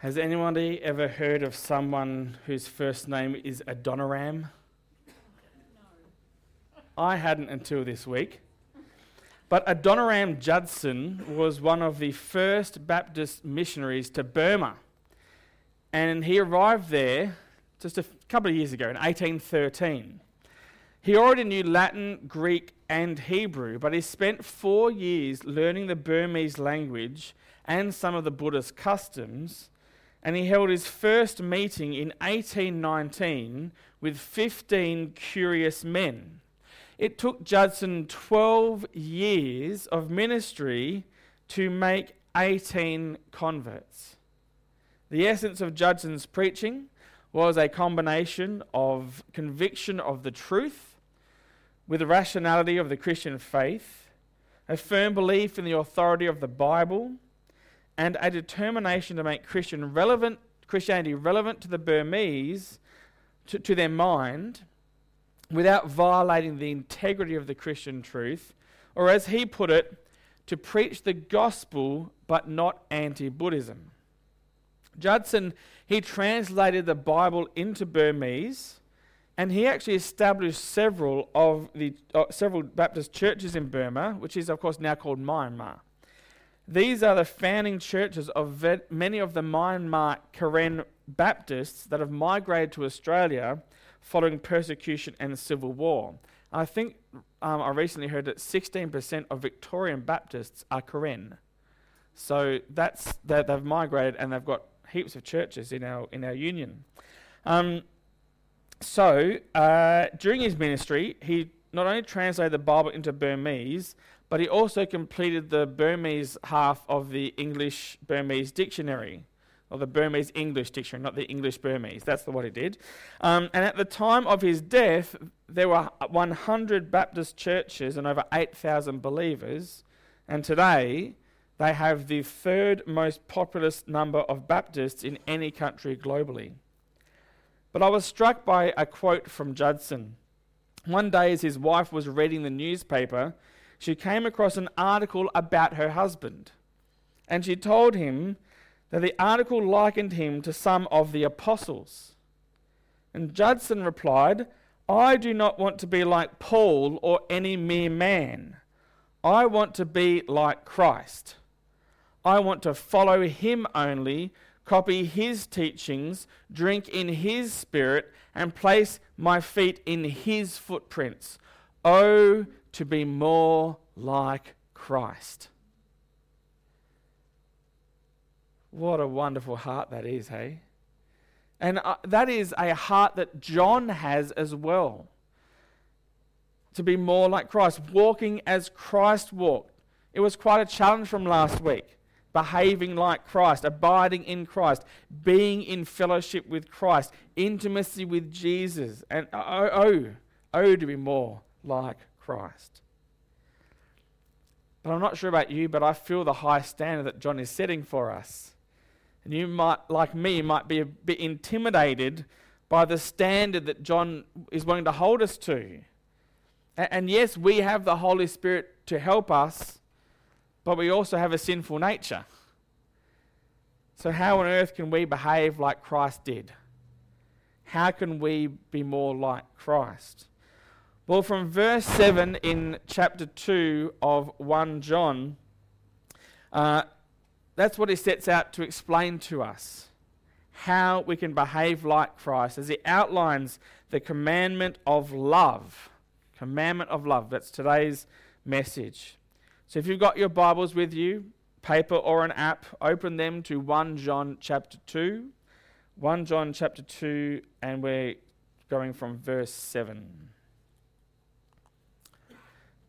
Has anybody ever heard of someone whose first name is Adoniram? I hadn't until this week. But Adoniram Judson was one of the first Baptist missionaries to Burma. And he arrived there just a couple of years ago in 1813. He already knew Latin, Greek, and Hebrew, but he spent four years learning the Burmese language and some of the Buddhist customs and he held his first meeting in 1819 with 15 curious men. It took Judson 12 years of ministry to make 18 converts. The essence of Judson's preaching was a combination of conviction of the truth with the rationality of the Christian faith, a firm belief in the authority of the Bible and a determination to make Christian relevant, Christianity relevant to the Burmese, to, to their mind, without violating the integrity of the Christian truth, or as he put it, to preach the gospel but not anti Buddhism. Judson, he translated the Bible into Burmese, and he actually established several of the uh, several Baptist churches in Burma, which is of course now called Myanmar. These are the founding churches of many of the Myanmar Karen Baptists that have migrated to Australia following persecution and civil war. I think um, I recently heard that 16% of Victorian Baptists are Karen. So that's that they've migrated and they've got heaps of churches in our in our union. Um, so uh, during his ministry, he not only translated the Bible into Burmese, but he also completed the Burmese half of the English Burmese dictionary, or the Burmese English dictionary, not the English Burmese. That's what he did. Um, and at the time of his death, there were 100 Baptist churches and over 8,000 believers. And today, they have the third most populous number of Baptists in any country globally. But I was struck by a quote from Judson. One day, as his wife was reading the newspaper, she came across an article about her husband. And she told him that the article likened him to some of the apostles. And Judson replied, I do not want to be like Paul or any mere man. I want to be like Christ. I want to follow him only, copy his teachings, drink in his spirit, and place my feet in his footprints. Oh, to be more like Christ. What a wonderful heart that is, hey? And uh, that is a heart that John has as well. To be more like Christ, walking as Christ walked. It was quite a challenge from last week. Behaving like Christ, abiding in Christ, being in fellowship with Christ, intimacy with Jesus. And oh, oh, oh, to be more like Christ. But I'm not sure about you, but I feel the high standard that John is setting for us. And you might, like me, might be a bit intimidated by the standard that John is wanting to hold us to. And, and yes, we have the Holy Spirit to help us, but we also have a sinful nature. So, how on earth can we behave like Christ did? How can we be more like Christ? Well, from verse 7 in chapter 2 of 1 John, uh, that's what he sets out to explain to us how we can behave like Christ as he outlines the commandment of love. Commandment of love. That's today's message. So if you've got your Bibles with you, paper or an app, open them to 1 John chapter 2. 1 John chapter 2, and we're going from verse 7.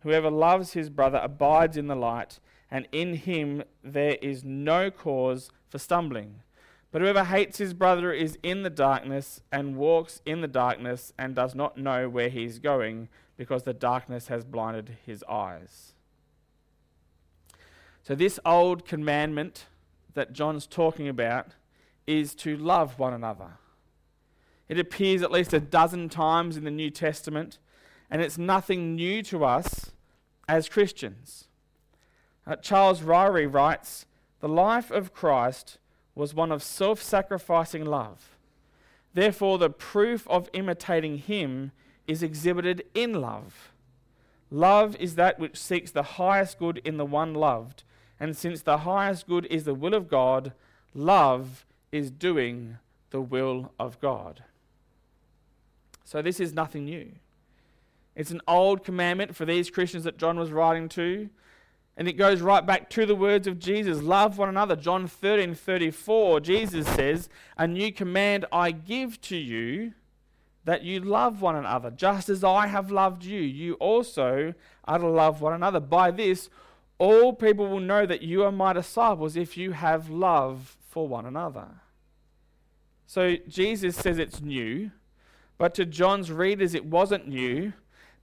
Whoever loves his brother abides in the light, and in him there is no cause for stumbling. But whoever hates his brother is in the darkness and walks in the darkness and does not know where he is going because the darkness has blinded his eyes. So, this old commandment that John's talking about is to love one another. It appears at least a dozen times in the New Testament, and it's nothing new to us as Christians. Uh, Charles Ryrie writes The life of Christ was one of self sacrificing love. Therefore, the proof of imitating him is exhibited in love. Love is that which seeks the highest good in the one loved and since the highest good is the will of God, love is doing the will of God. So this is nothing new. It's an old commandment for these Christians that John was writing to. And it goes right back to the words of Jesus love one another. John 13 34, Jesus says, A new command I give to you, that you love one another. Just as I have loved you, you also are to love one another. By this, all people will know that you are my disciples if you have love for one another. So Jesus says it's new, but to John's readers it wasn't new.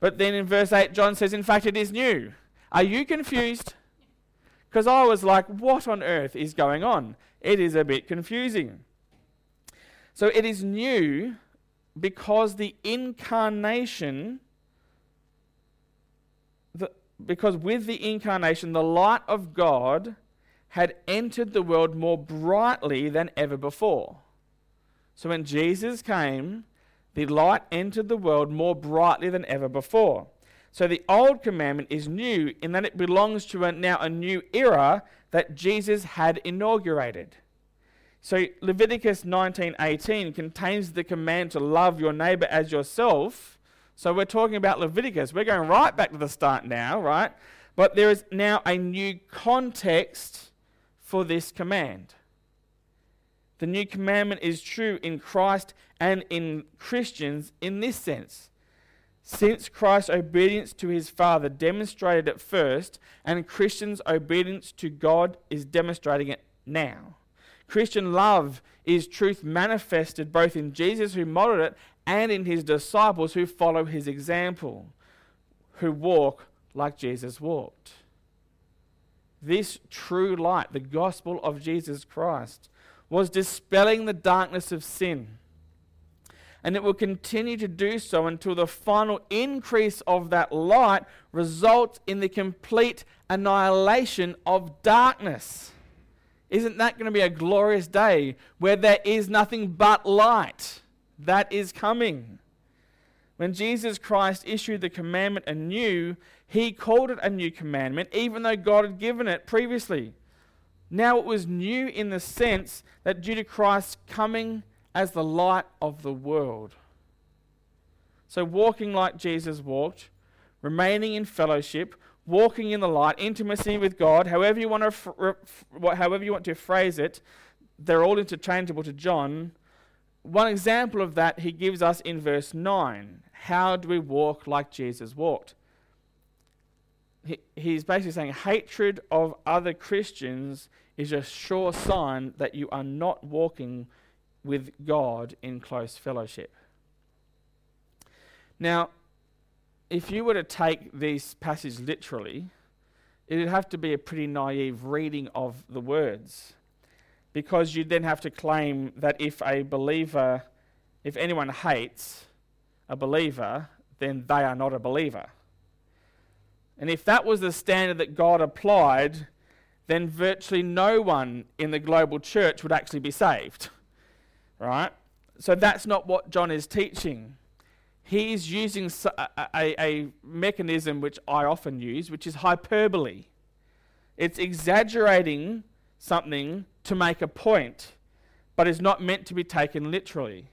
But then in verse 8, John says, in fact, it is new. Are you confused? Because I was like, what on earth is going on? It is a bit confusing. So it is new because the incarnation because with the incarnation, the light of God had entered the world more brightly than ever before. So when Jesus came, the light entered the world more brightly than ever before. So the old commandment is new in that it belongs to a, now a new era that Jesus had inaugurated. So Leviticus 19:18 contains the command to love your neighbor as yourself so we're talking about Leviticus. We're going right back to the start now, right? But there is now a new context for this command. The new commandment is true in Christ and in Christians in this sense. Since Christ's obedience to his Father demonstrated it first, and Christians' obedience to God is demonstrating it now. Christian love is truth manifested both in Jesus, who modeled it, and in his disciples who follow his example, who walk like Jesus walked. This true light, the gospel of Jesus Christ, was dispelling the darkness of sin. And it will continue to do so until the final increase of that light results in the complete annihilation of darkness. Isn't that going to be a glorious day where there is nothing but light? That is coming. When Jesus Christ issued the commandment anew, he called it a new commandment, even though God had given it previously. Now it was new in the sense that due to Christ's coming as the light of the world. So, walking like Jesus walked, remaining in fellowship, walking in the light, intimacy with God, however you want to, however you want to phrase it, they're all interchangeable to John. One example of that he gives us in verse 9. How do we walk like Jesus walked? He, he's basically saying hatred of other Christians is a sure sign that you are not walking with God in close fellowship. Now, if you were to take this passage literally, it would have to be a pretty naive reading of the words because you'd then have to claim that if a believer, if anyone hates a believer, then they are not a believer. And if that was the standard that God applied, then virtually no one in the global church would actually be saved. Right? So that's not what John is teaching. He's using a, a, a mechanism which I often use, which is hyperbole. It's exaggerating something to make a point, but is not meant to be taken literally.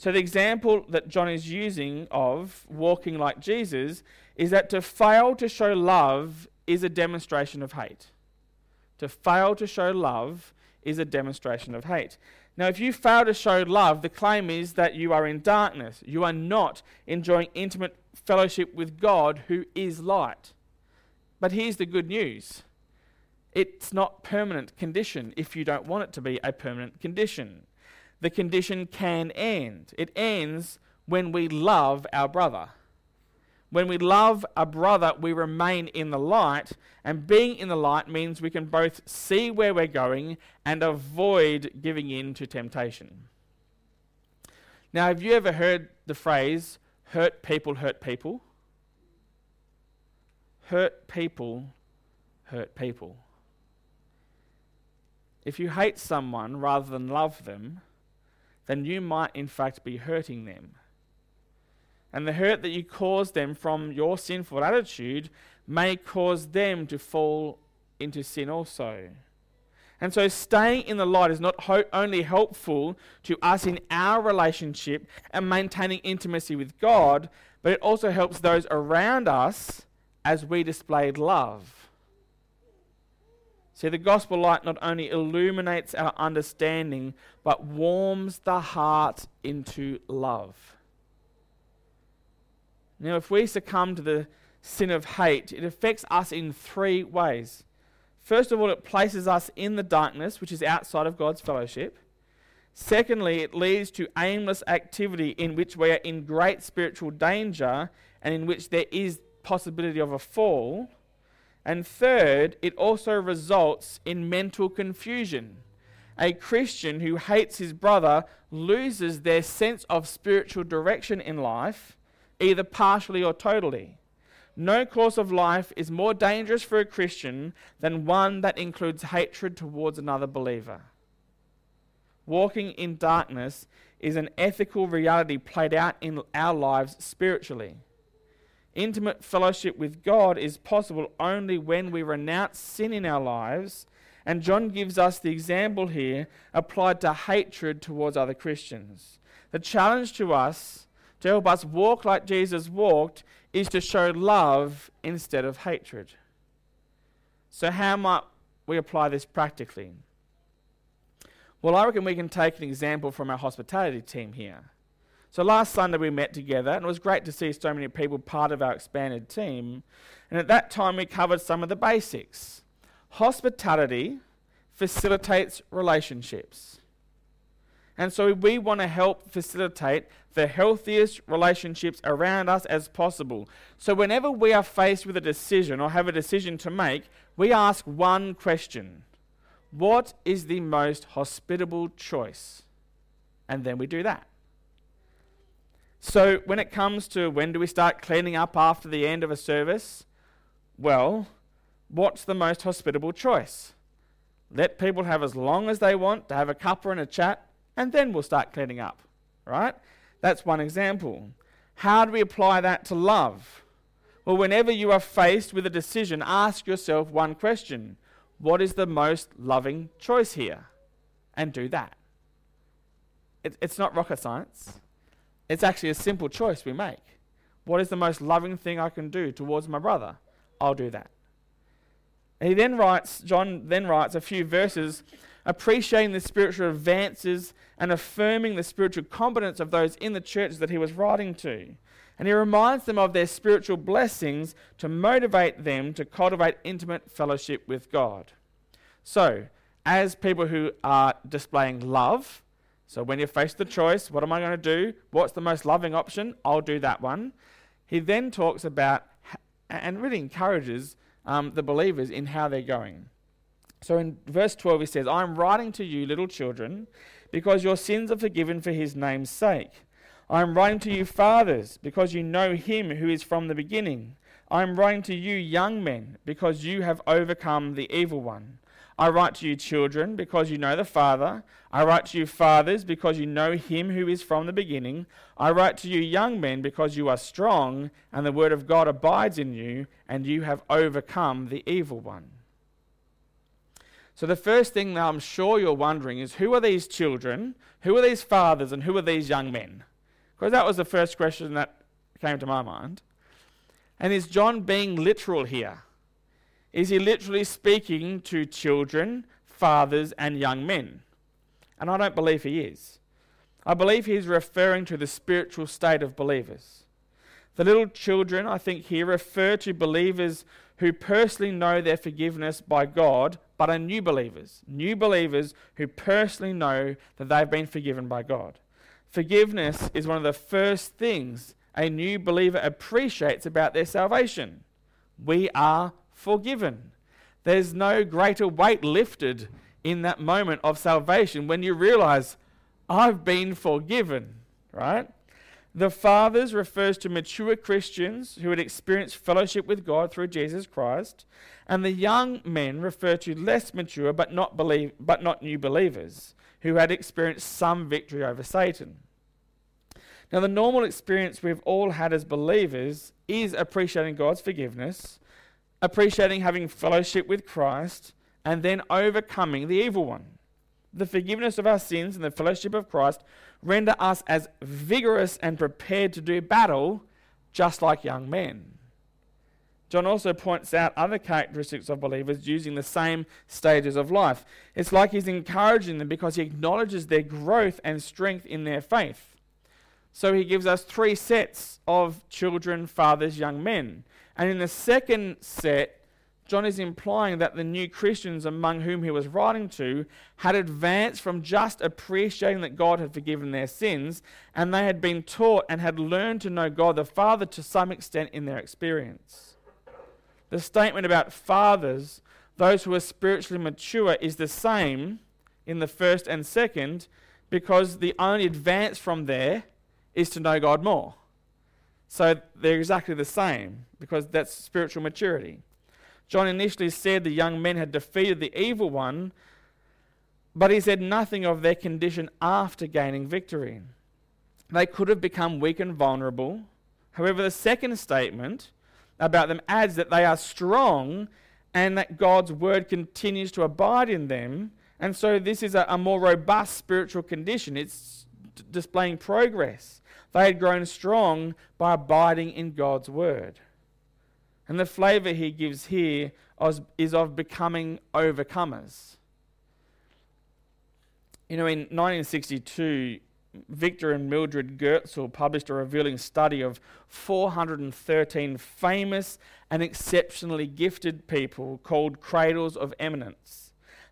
So, the example that John is using of walking like Jesus is that to fail to show love is a demonstration of hate. To fail to show love is a demonstration of hate. Now, if you fail to show love, the claim is that you are in darkness. You are not enjoying intimate fellowship with God, who is light. But here's the good news it's not permanent condition if you don't want it to be a permanent condition. The condition can end. It ends when we love our brother. When we love a brother, we remain in the light, and being in the light means we can both see where we're going and avoid giving in to temptation. Now, have you ever heard the phrase, hurt people hurt people? Hurt people hurt people. If you hate someone rather than love them, then you might in fact be hurting them. And the hurt that you cause them from your sinful attitude may cause them to fall into sin also. And so, staying in the light is not ho- only helpful to us in our relationship and maintaining intimacy with God, but it also helps those around us as we display love. See, the gospel light not only illuminates our understanding, but warms the heart into love. Now, if we succumb to the sin of hate, it affects us in three ways. First of all, it places us in the darkness, which is outside of God's fellowship. Secondly, it leads to aimless activity in which we are in great spiritual danger and in which there is possibility of a fall. And third, it also results in mental confusion. A Christian who hates his brother loses their sense of spiritual direction in life, either partially or totally. No course of life is more dangerous for a Christian than one that includes hatred towards another believer. Walking in darkness is an ethical reality played out in our lives spiritually. Intimate fellowship with God is possible only when we renounce sin in our lives, and John gives us the example here applied to hatred towards other Christians. The challenge to us to help us walk like Jesus walked is to show love instead of hatred. So, how might we apply this practically? Well, I reckon we can take an example from our hospitality team here. So, last Sunday we met together, and it was great to see so many people part of our expanded team. And at that time, we covered some of the basics. Hospitality facilitates relationships. And so, we want to help facilitate the healthiest relationships around us as possible. So, whenever we are faced with a decision or have a decision to make, we ask one question What is the most hospitable choice? And then we do that. So, when it comes to when do we start cleaning up after the end of a service, well, what's the most hospitable choice? Let people have as long as they want to have a cuppa and a chat, and then we'll start cleaning up, right? That's one example. How do we apply that to love? Well, whenever you are faced with a decision, ask yourself one question What is the most loving choice here? And do that. It, it's not rocket science, it's actually a simple choice we make. What is the most loving thing I can do towards my brother? I'll do that. he then writes, John then writes a few verses appreciating the spiritual advances and affirming the spiritual competence of those in the churches that he was writing to. And he reminds them of their spiritual blessings to motivate them to cultivate intimate fellowship with God. So, as people who are displaying love, so when you're faced with the choice, what am I going to do? What's the most loving option? I'll do that one. He then talks about and really encourages um, the believers in how they're going. So in verse 12, he says, I am writing to you, little children, because your sins are forgiven for his name's sake. I am writing to you, fathers, because you know him who is from the beginning. I am writing to you, young men, because you have overcome the evil one. I write to you, children, because you know the Father. I write to you, fathers, because you know him who is from the beginning. I write to you, young men, because you are strong, and the word of God abides in you, and you have overcome the evil one. So, the first thing that I'm sure you're wondering is who are these children, who are these fathers, and who are these young men? Because that was the first question that came to my mind. And is John being literal here? Is he literally speaking to children, fathers, and young men? And I don't believe he is. I believe he's referring to the spiritual state of believers. The little children, I think, here refer to believers who personally know their forgiveness by God, but are new believers. New believers who personally know that they've been forgiven by God. Forgiveness is one of the first things a new believer appreciates about their salvation. We are forgiven. There's no greater weight lifted in that moment of salvation when you realize, I've been forgiven, right? The fathers refers to mature Christians who had experienced fellowship with God through Jesus Christ, and the young men refer to less mature but not believe but not new believers who had experienced some victory over Satan. Now the normal experience we've all had as believers is appreciating God's forgiveness, appreciating having fellowship with Christ, and then overcoming the evil one. The forgiveness of our sins and the fellowship of Christ render us as vigorous and prepared to do battle, just like young men. John also points out other characteristics of believers using the same stages of life. It's like he's encouraging them because he acknowledges their growth and strength in their faith. So he gives us three sets of children, fathers, young men. And in the second set, John is implying that the new Christians among whom he was writing to had advanced from just appreciating that God had forgiven their sins, and they had been taught and had learned to know God the Father to some extent in their experience. The statement about fathers, those who are spiritually mature, is the same in the first and second because the only advance from there is to know God more. So they're exactly the same because that's spiritual maturity. John initially said the young men had defeated the evil one, but he said nothing of their condition after gaining victory. They could have become weak and vulnerable. However, the second statement about them adds that they are strong and that God's word continues to abide in them. And so, this is a, a more robust spiritual condition. It's d- displaying progress. They had grown strong by abiding in God's word. And the flavor he gives here is of becoming overcomers. You know, in 1962, Victor and Mildred Goertzel published a revealing study of 413 famous and exceptionally gifted people called Cradles of Eminence.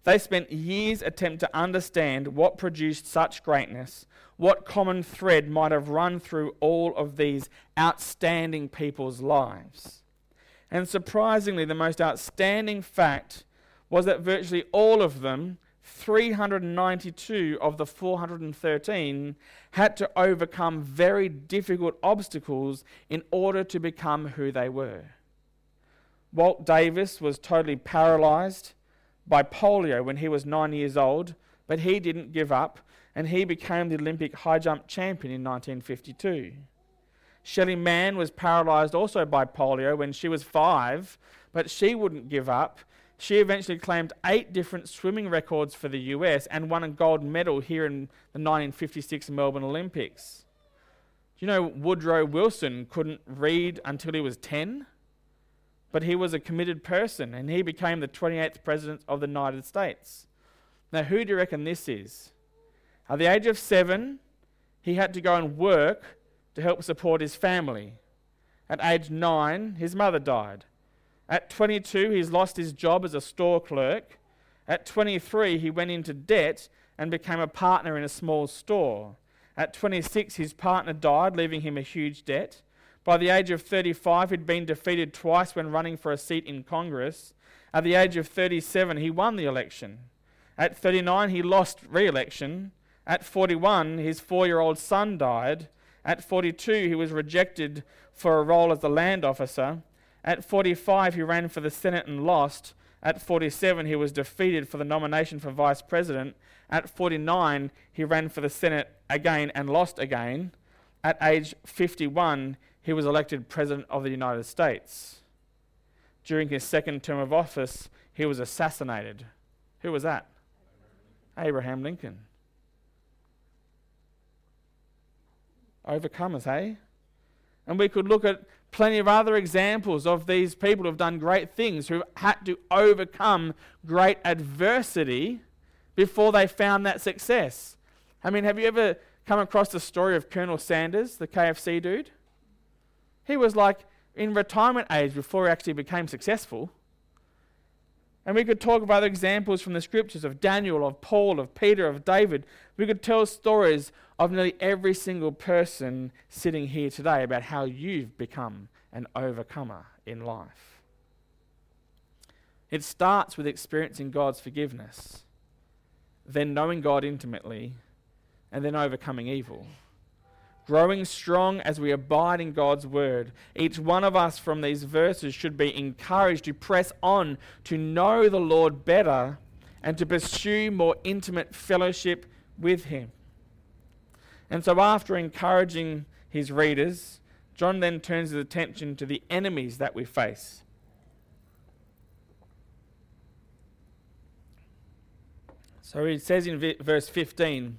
They spent years attempting to understand what produced such greatness, what common thread might have run through all of these outstanding people's lives. And surprisingly, the most outstanding fact was that virtually all of them, 392 of the 413, had to overcome very difficult obstacles in order to become who they were. Walt Davis was totally paralyzed by polio when he was nine years old, but he didn't give up and he became the Olympic high jump champion in 1952. Shelley Mann was paralyzed also by polio when she was five, but she wouldn't give up. She eventually claimed eight different swimming records for the US and won a gold medal here in the 1956 Melbourne Olympics. Do you know Woodrow Wilson couldn't read until he was 10? But he was a committed person and he became the 28th President of the United States. Now, who do you reckon this is? At the age of seven, he had to go and work to help support his family. At age nine, his mother died. At 22, he's lost his job as a store clerk. At 23, he went into debt and became a partner in a small store. At 26, his partner died, leaving him a huge debt. By the age of 35, he'd been defeated twice when running for a seat in Congress. At the age of 37, he won the election. At 39, he lost re election. At 41, his four year old son died. At 42, he was rejected for a role as a land officer. At 45, he ran for the Senate and lost. At 47, he was defeated for the nomination for vice president. At 49, he ran for the Senate again and lost again. At age 51, he was elected president of the United States. During his second term of office, he was assassinated. Who was that? Abraham Lincoln. Overcomers, hey? And we could look at plenty of other examples of these people who have done great things, who've had to overcome great adversity before they found that success. I mean, have you ever come across the story of Colonel Sanders, the KFC dude? He was like in retirement age before he actually became successful. And we could talk of other examples from the scriptures of Daniel, of Paul, of Peter, of David. We could tell stories of nearly every single person sitting here today about how you've become an overcomer in life. It starts with experiencing God's forgiveness, then knowing God intimately, and then overcoming evil growing strong as we abide in God's word. Each one of us from these verses should be encouraged to press on to know the Lord better and to pursue more intimate fellowship with Him. And so, after encouraging his readers, John then turns his attention to the enemies that we face. So he says in verse 15,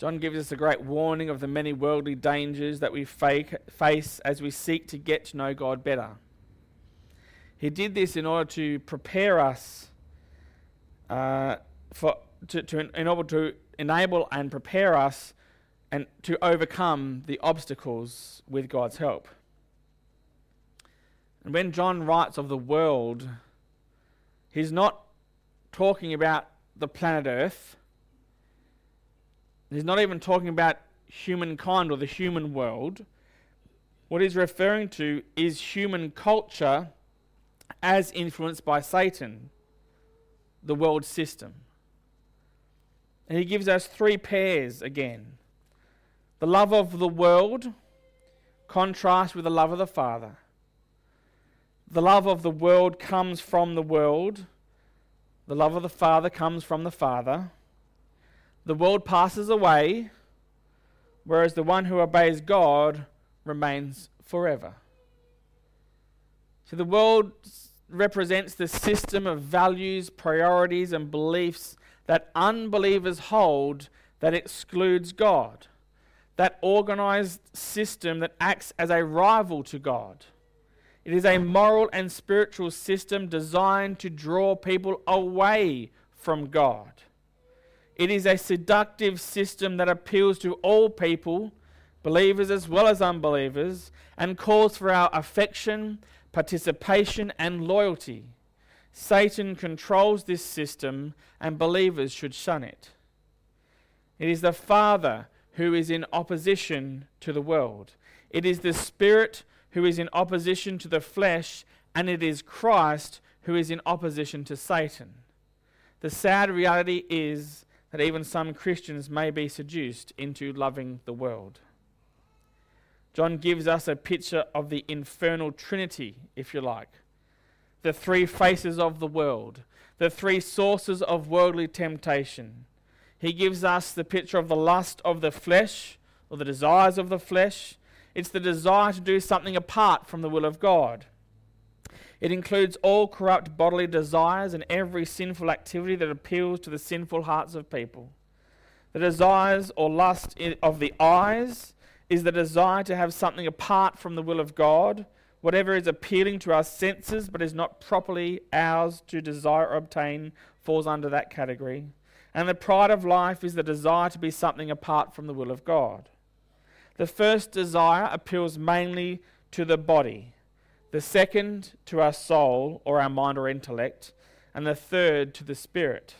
John gives us a great warning of the many worldly dangers that we face as we seek to get to know God better. He did this in order to prepare us uh, for to, to, in order to enable and prepare us and to overcome the obstacles with God's help. And when John writes of the world, he's not talking about the planet Earth He's not even talking about humankind or the human world. What he's referring to is human culture as influenced by Satan, the world system. And he gives us three pairs again the love of the world, contrast with the love of the Father. The love of the world comes from the world, the love of the Father comes from the Father. The world passes away, whereas the one who obeys God remains forever. So the world represents the system of values, priorities, and beliefs that unbelievers hold that excludes God. That organized system that acts as a rival to God. It is a moral and spiritual system designed to draw people away from God. It is a seductive system that appeals to all people, believers as well as unbelievers, and calls for our affection, participation, and loyalty. Satan controls this system, and believers should shun it. It is the Father who is in opposition to the world. It is the Spirit who is in opposition to the flesh, and it is Christ who is in opposition to Satan. The sad reality is that even some Christians may be seduced into loving the world. John gives us a picture of the infernal trinity, if you like, the three faces of the world, the three sources of worldly temptation. He gives us the picture of the lust of the flesh, or the desires of the flesh. It's the desire to do something apart from the will of God. It includes all corrupt bodily desires and every sinful activity that appeals to the sinful hearts of people. The desires or lust of the eyes is the desire to have something apart from the will of God. Whatever is appealing to our senses but is not properly ours to desire or obtain falls under that category. And the pride of life is the desire to be something apart from the will of God. The first desire appeals mainly to the body the second to our soul or our mind or intellect, and the third to the spirit.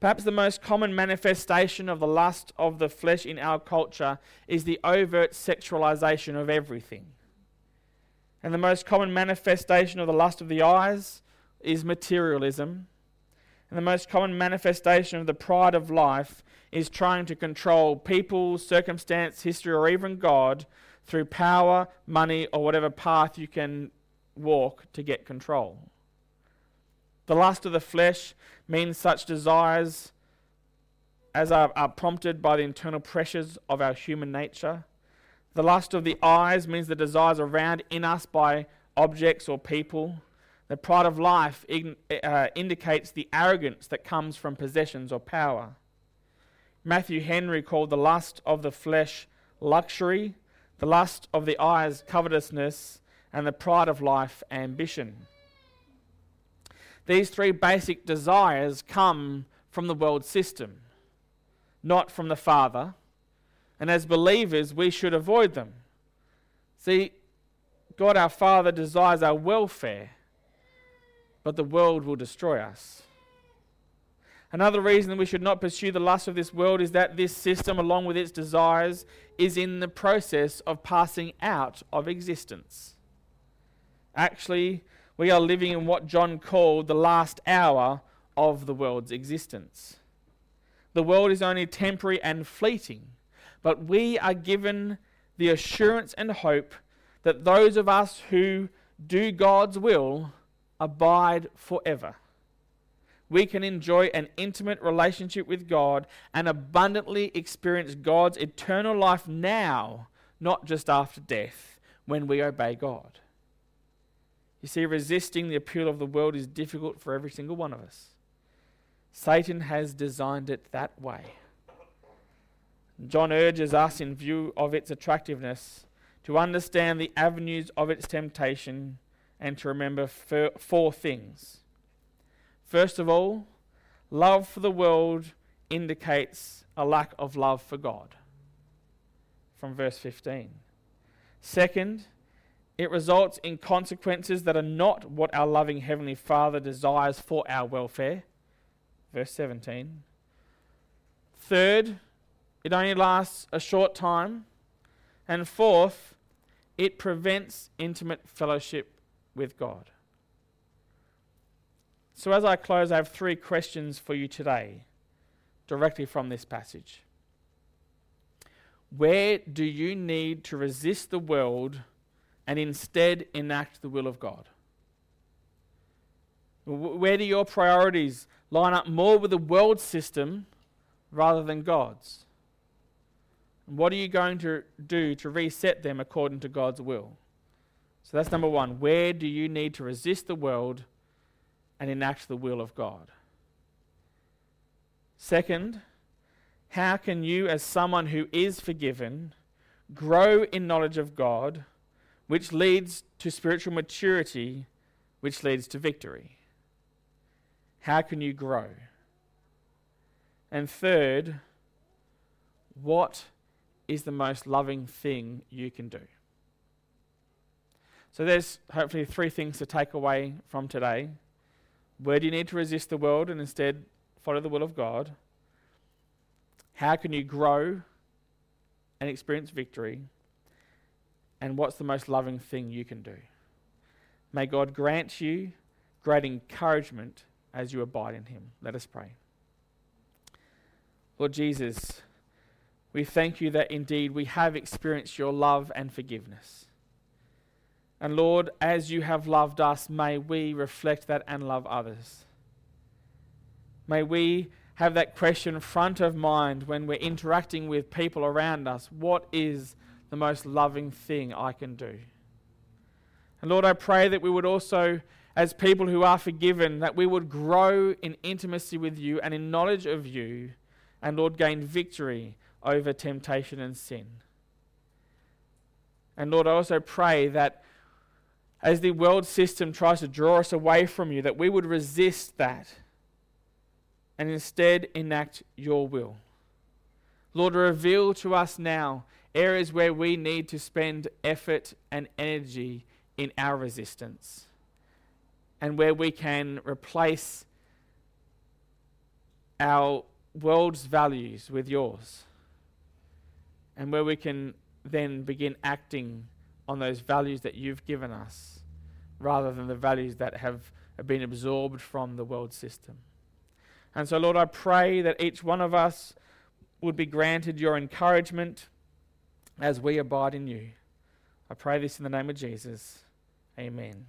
Perhaps the most common manifestation of the lust of the flesh in our culture is the overt sexualization of everything. And the most common manifestation of the lust of the eyes is materialism. And the most common manifestation of the pride of life is trying to control people, circumstance, history, or even God through power, money, or whatever path you can walk to get control. The lust of the flesh means such desires as are, are prompted by the internal pressures of our human nature. The lust of the eyes means the desires around in us by objects or people. The pride of life uh, indicates the arrogance that comes from possessions or power. Matthew Henry called the lust of the flesh luxury, the lust of the eyes covetousness, and the pride of life ambition. These three basic desires come from the world system, not from the Father. And as believers, we should avoid them. See, God our Father desires our welfare, but the world will destroy us. Another reason that we should not pursue the lust of this world is that this system, along with its desires, is in the process of passing out of existence. Actually, we are living in what John called the last hour of the world's existence. The world is only temporary and fleeting, but we are given the assurance and hope that those of us who do God's will abide forever. We can enjoy an intimate relationship with God and abundantly experience God's eternal life now, not just after death, when we obey God. You see, resisting the appeal of the world is difficult for every single one of us. Satan has designed it that way. John urges us, in view of its attractiveness, to understand the avenues of its temptation and to remember four things. First of all, love for the world indicates a lack of love for God. From verse 15. Second, it results in consequences that are not what our loving Heavenly Father desires for our welfare. Verse 17. Third, it only lasts a short time. And fourth, it prevents intimate fellowship with God. So, as I close, I have three questions for you today, directly from this passage. Where do you need to resist the world and instead enact the will of God? Where do your priorities line up more with the world system rather than God's? And what are you going to do to reset them according to God's will? So that's number one. Where do you need to resist the world and enact the will of God? Second, how can you, as someone who is forgiven, grow in knowledge of God, which leads to spiritual maturity, which leads to victory? How can you grow? And third, what is the most loving thing you can do. So there's hopefully three things to take away from today. Where do you need to resist the world and instead follow the will of God? How can you grow and experience victory? And what's the most loving thing you can do? May God grant you great encouragement as you abide in Him. Let us pray. Lord Jesus, we thank you that indeed we have experienced your love and forgiveness. And Lord, as you have loved us, may we reflect that and love others. May we have that question front of mind when we're interacting with people around us what is the most loving thing I can do? And Lord, I pray that we would also, as people who are forgiven, that we would grow in intimacy with you and in knowledge of you, and Lord, gain victory over temptation and sin. And Lord, I also pray that as the world system tries to draw us away from you, that we would resist that and instead enact your will. Lord, reveal to us now areas where we need to spend effort and energy in our resistance and where we can replace our world's values with yours and where we can then begin acting on those values that you've given us rather than the values that have been absorbed from the world system. And so, Lord, I pray that each one of us would be granted your encouragement as we abide in you. I pray this in the name of Jesus. Amen.